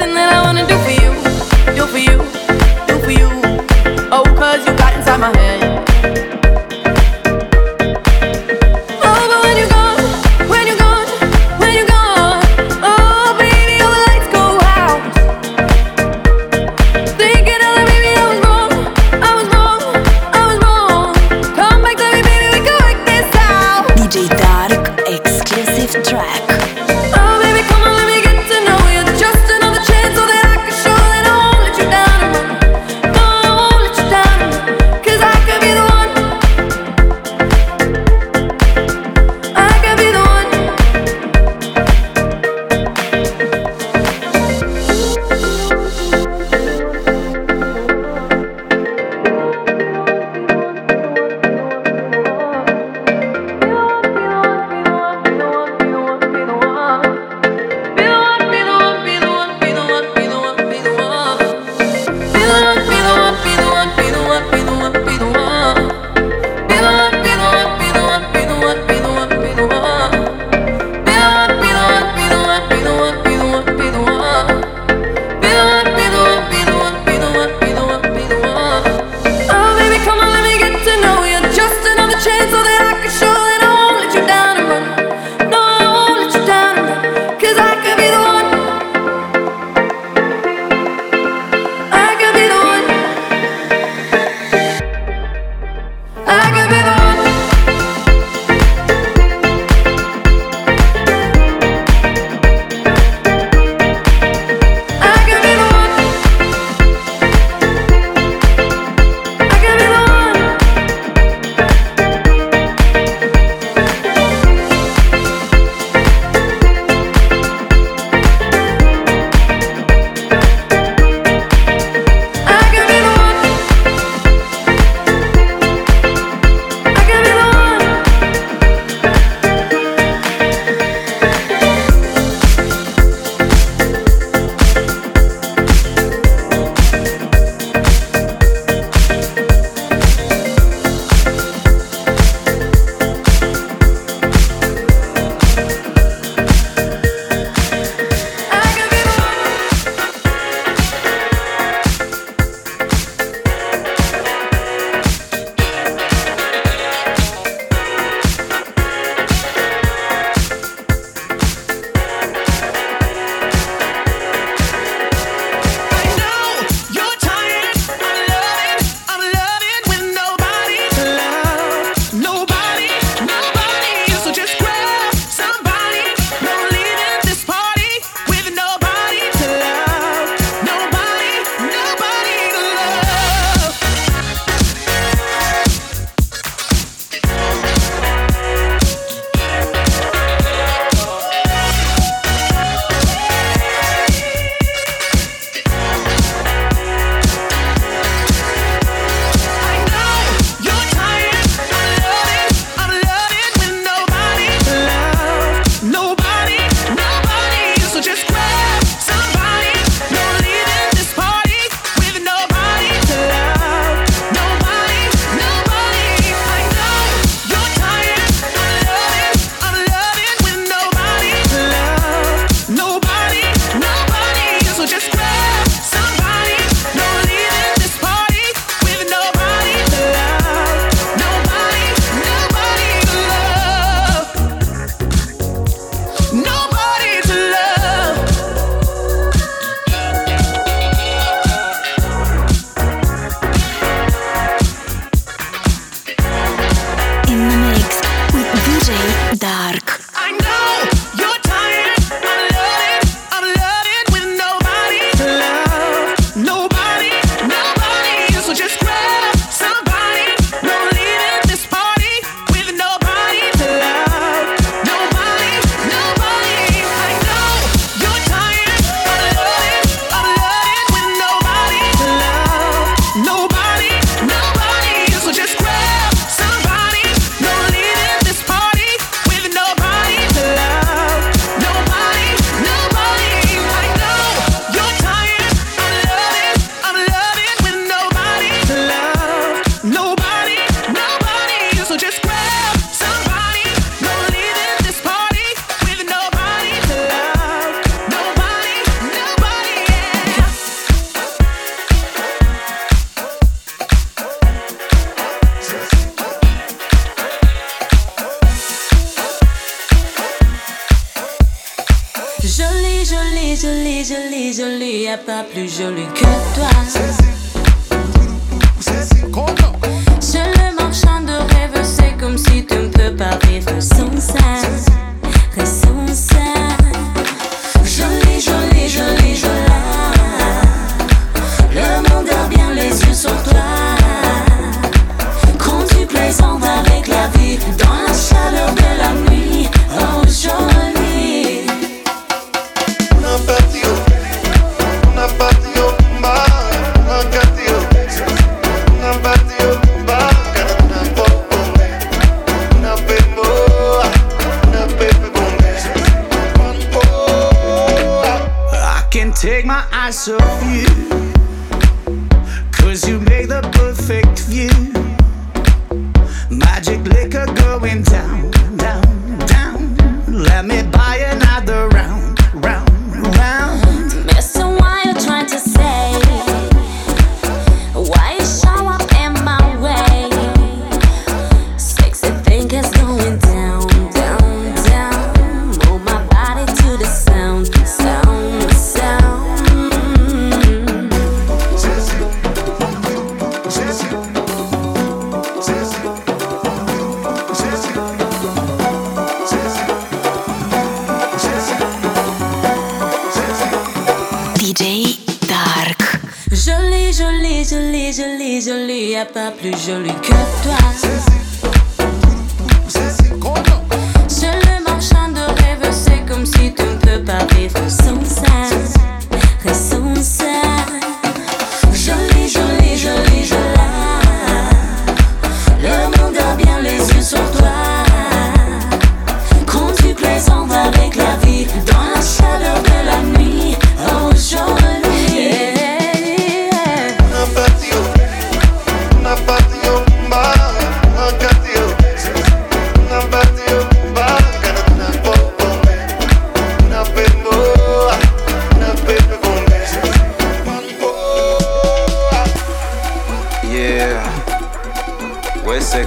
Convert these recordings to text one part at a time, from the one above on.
Nothing that I wanna do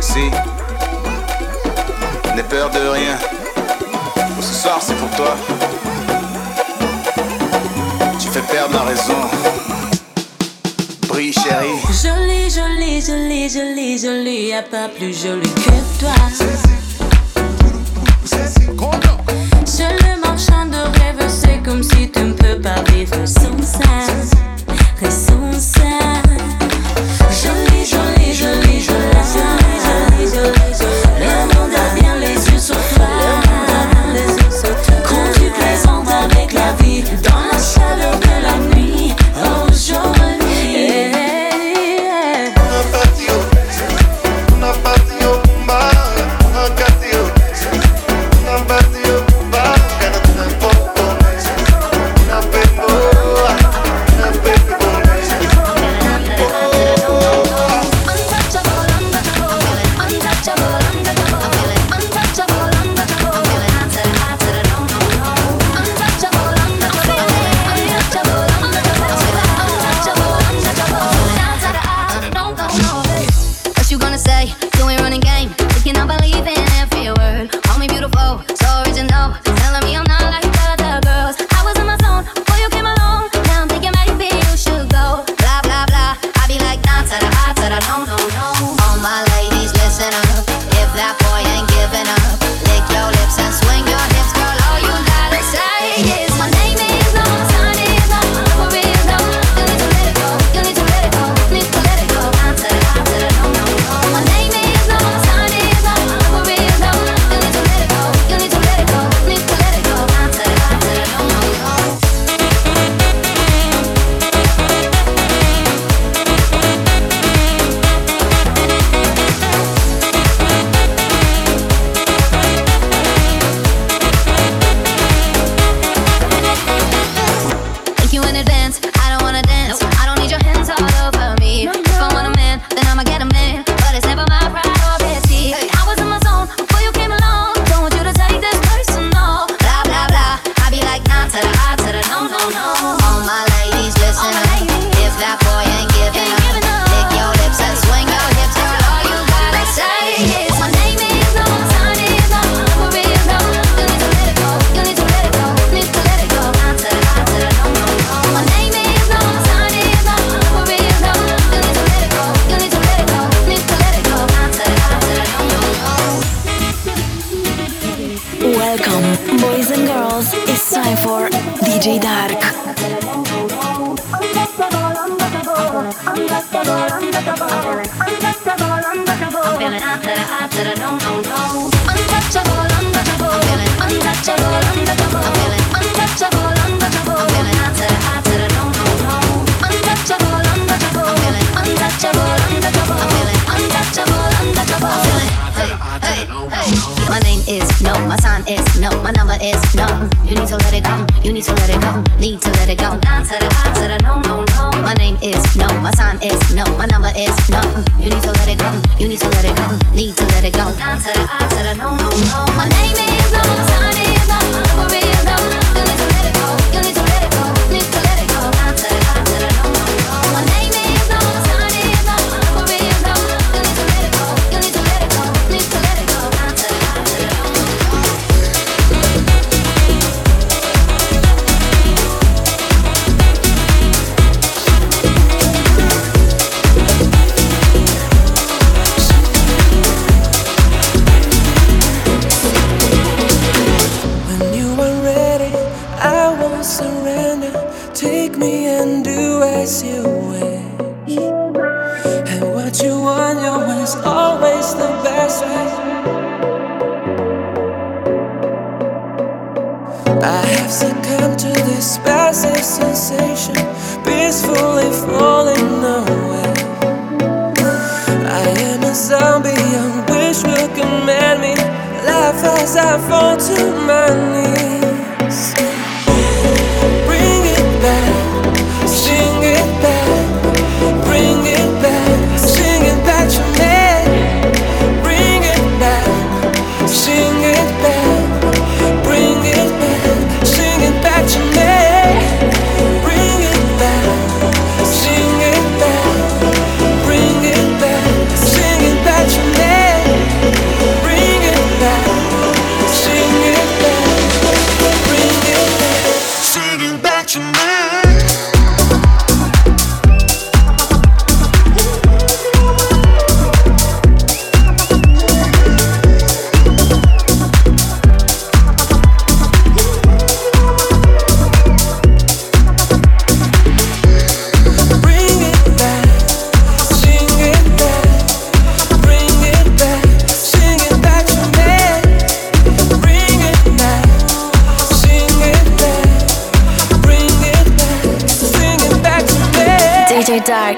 sexy. N'aie peur de rien. Ce soir, c'est pour toi. Tu fais perdre la raison. Brille, chérie. Jolie, jolie, jolie, jolie, jolie. Y'a pas plus jolie que toi. Seul le marchand de rêve, c'est comme si tu ne peux pas vivre.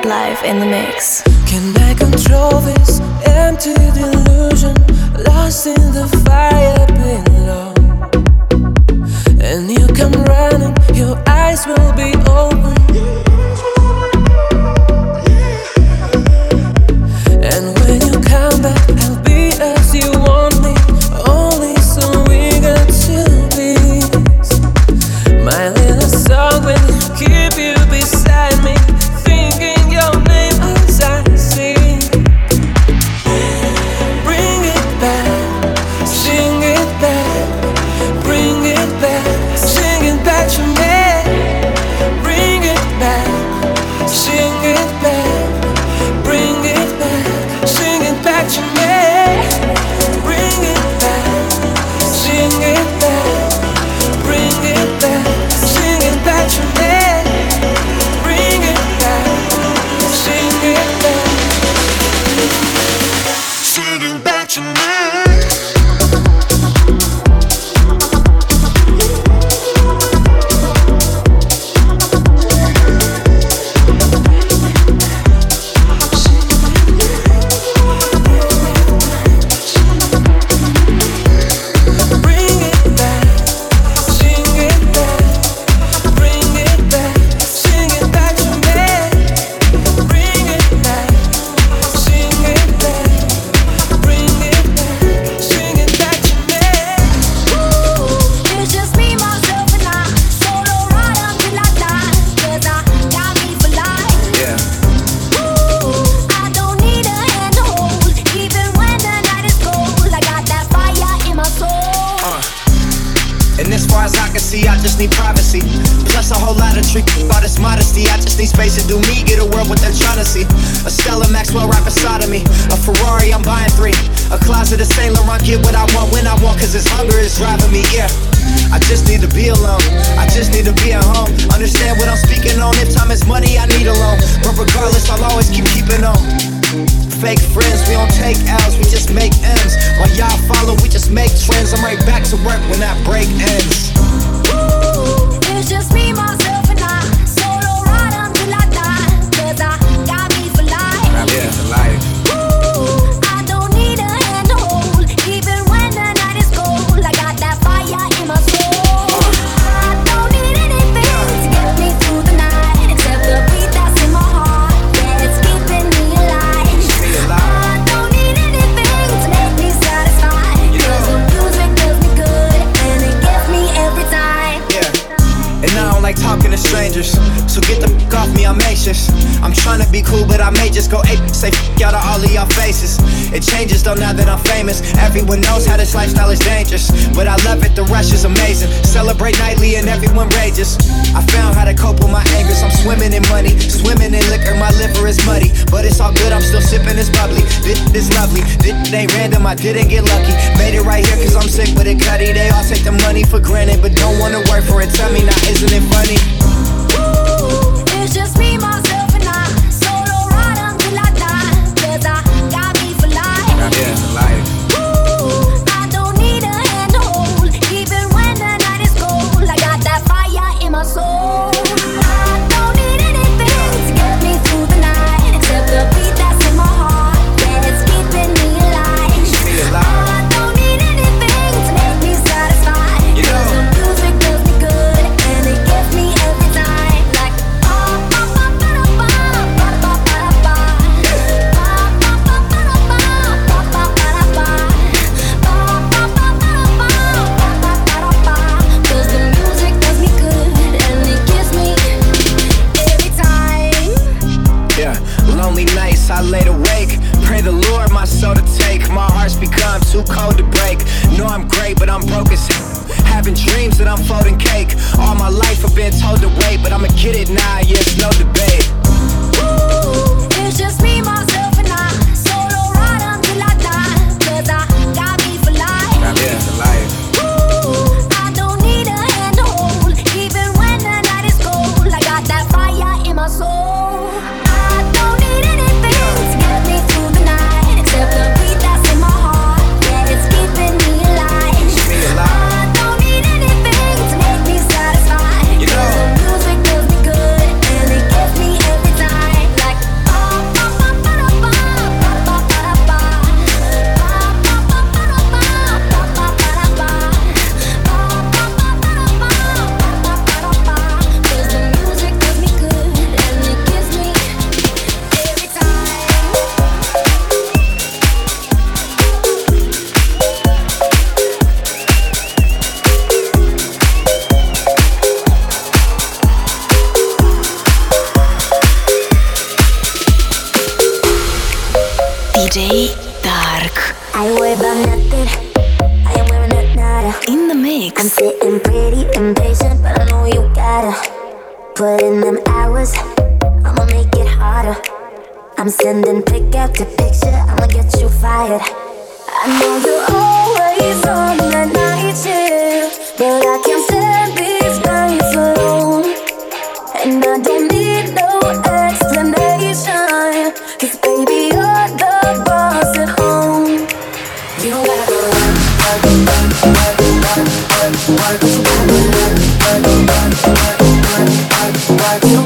live in the mix. Can I control this empty delusion? Lost in the fire below. And you come running, your eyes will be open. 60. I just need space to do me, get a world what they're trying to see. A Stella Maxwell right beside of me. A Ferrari, I'm buying three. A closet of Saint Laurent, get what I want when I want, cause this hunger is driving me, yeah. I just need to be alone. I just need to be at home. Understand what I'm speaking on. If time is money, I need a loan. But regardless, I'll always keep keeping on. Fake friends, we don't take L's, we just make M's. While y'all follow, we just make trends. I'm right back to work when that break ends. Ooh, it's just me, myself. To strangers. So get the fuck off me, I'm anxious. I'm trying to be cool, but I may just go ape. Say fuck out of all of y'all faces. It changes though now that I'm famous. Everyone knows how this lifestyle is dangerous. But I love it, the rush is amazing. Celebrate nightly and everyone rages. I found how to cope with my angers. I'm swimming in money, swimming in liquor. My liver is muddy, but it's all good. I'm still sipping this bubbly. This is lovely. This ain't random. I didn't get lucky. Made it right here cause I'm sick with it, cutty. They all take the money for granted, but don't wanna work for it. Tell me now, isn't it funny? DJ Dark. I ain't worried about nothing. I ain't wearing a nada. In the mix. I'm sitting pretty impatient, but I know you gotta put in them hours. I'ma make it harder. I'm sending pick after picture. I'ma get you fired. I know you're always on that night shift, but I can't stand work, work. You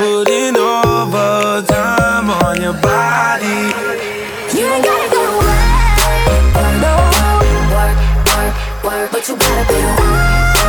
putting overtime on your body. You ain't gotta go away. No, work, work, work, but you gotta be away.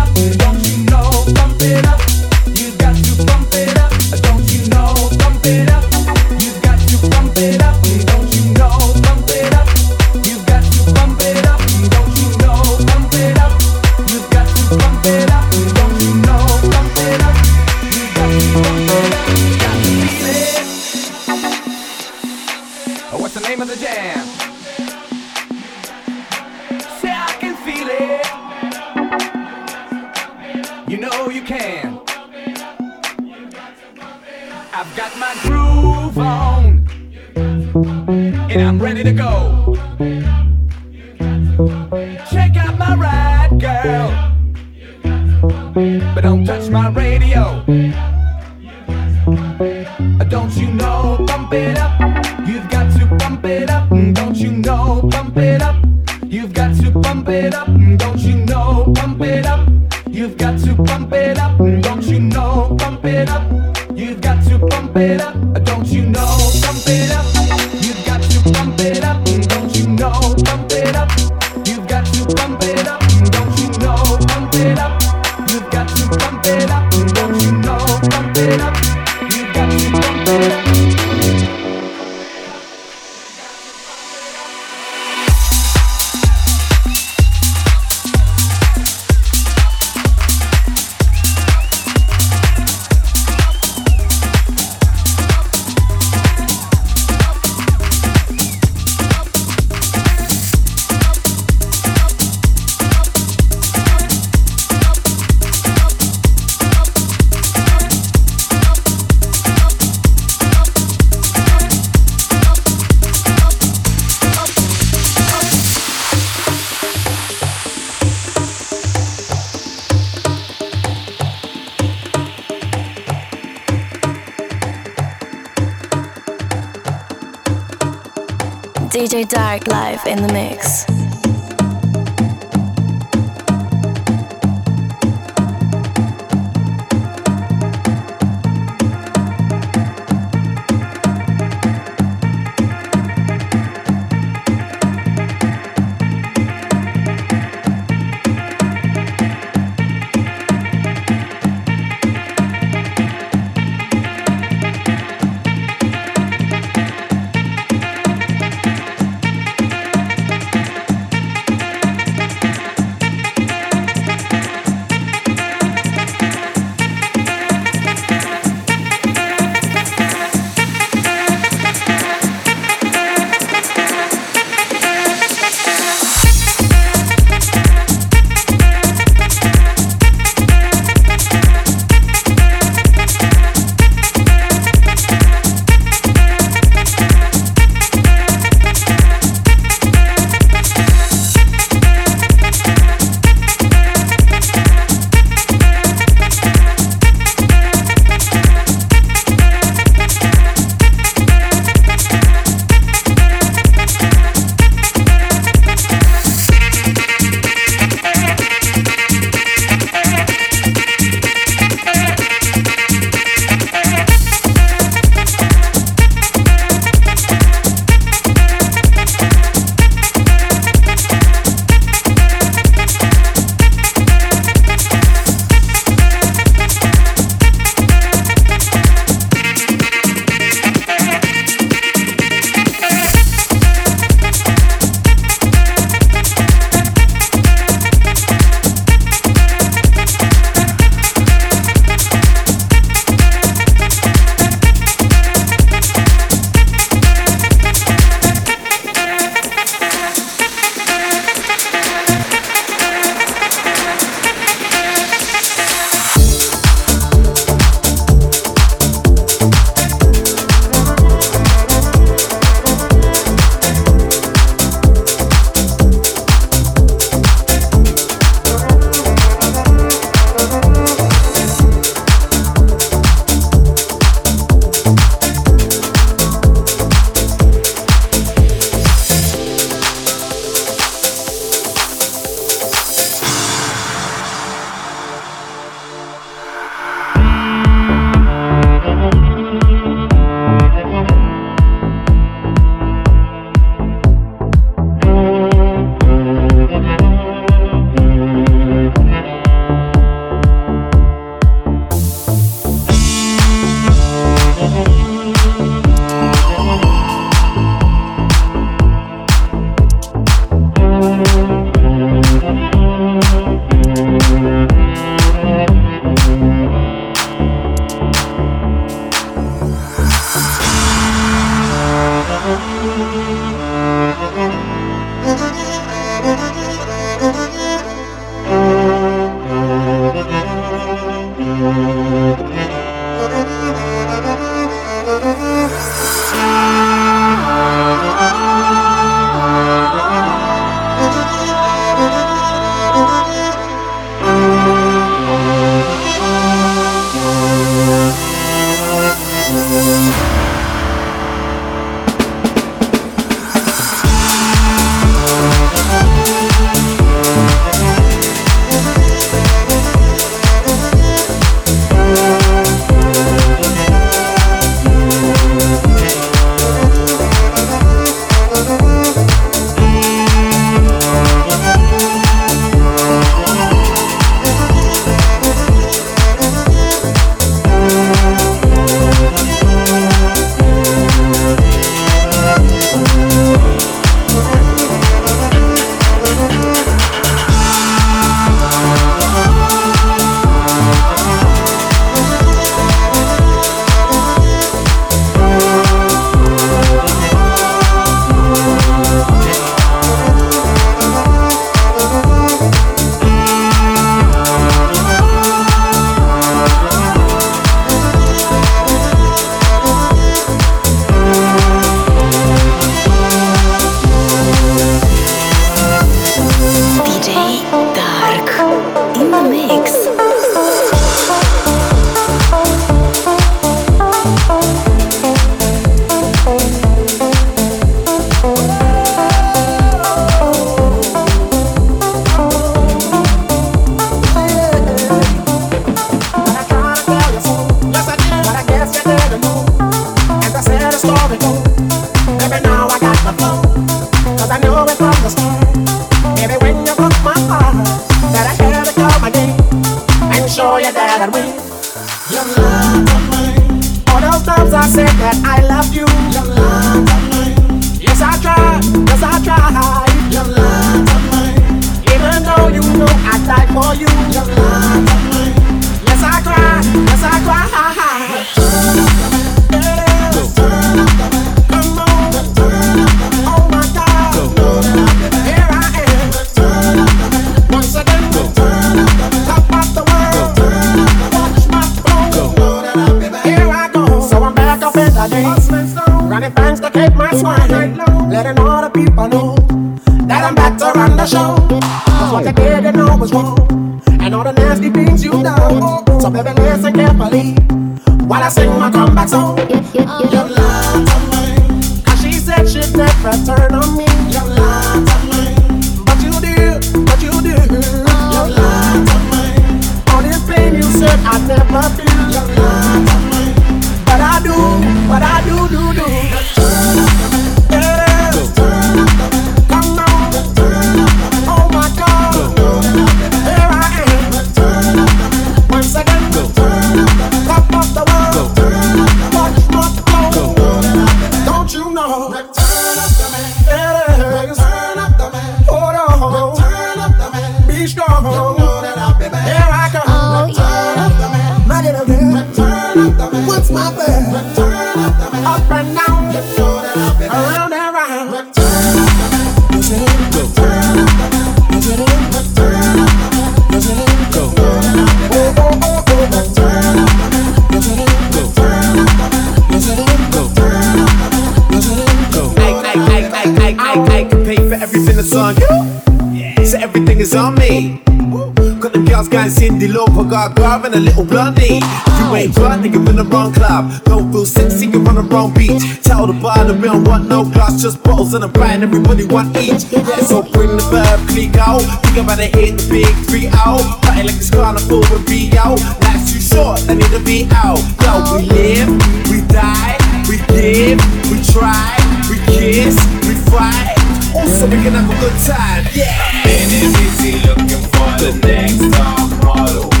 car and a little blondie. You ain't blind, nigga, in the wrong club. Don't feel sexy, you're on the wrong beach. Tell the bar that we don't want no glass, just bottles and a pint, everybody want each. So bring the verb, click out. Think about it, hit the big three out. Party like this carnival and be out. Life's too short, I need to be out. Yo, we live, we die, we give, we try, we kiss, we fight. Also, we can have a good time, yeah. I've been busy looking for the next top model.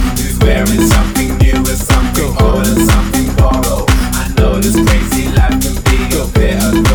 Wearing something new something old something borrowed. I know this crazy life can be a bit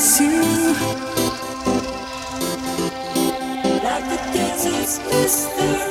you. Like the deserts miss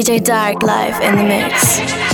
DJ Dark live in the mix.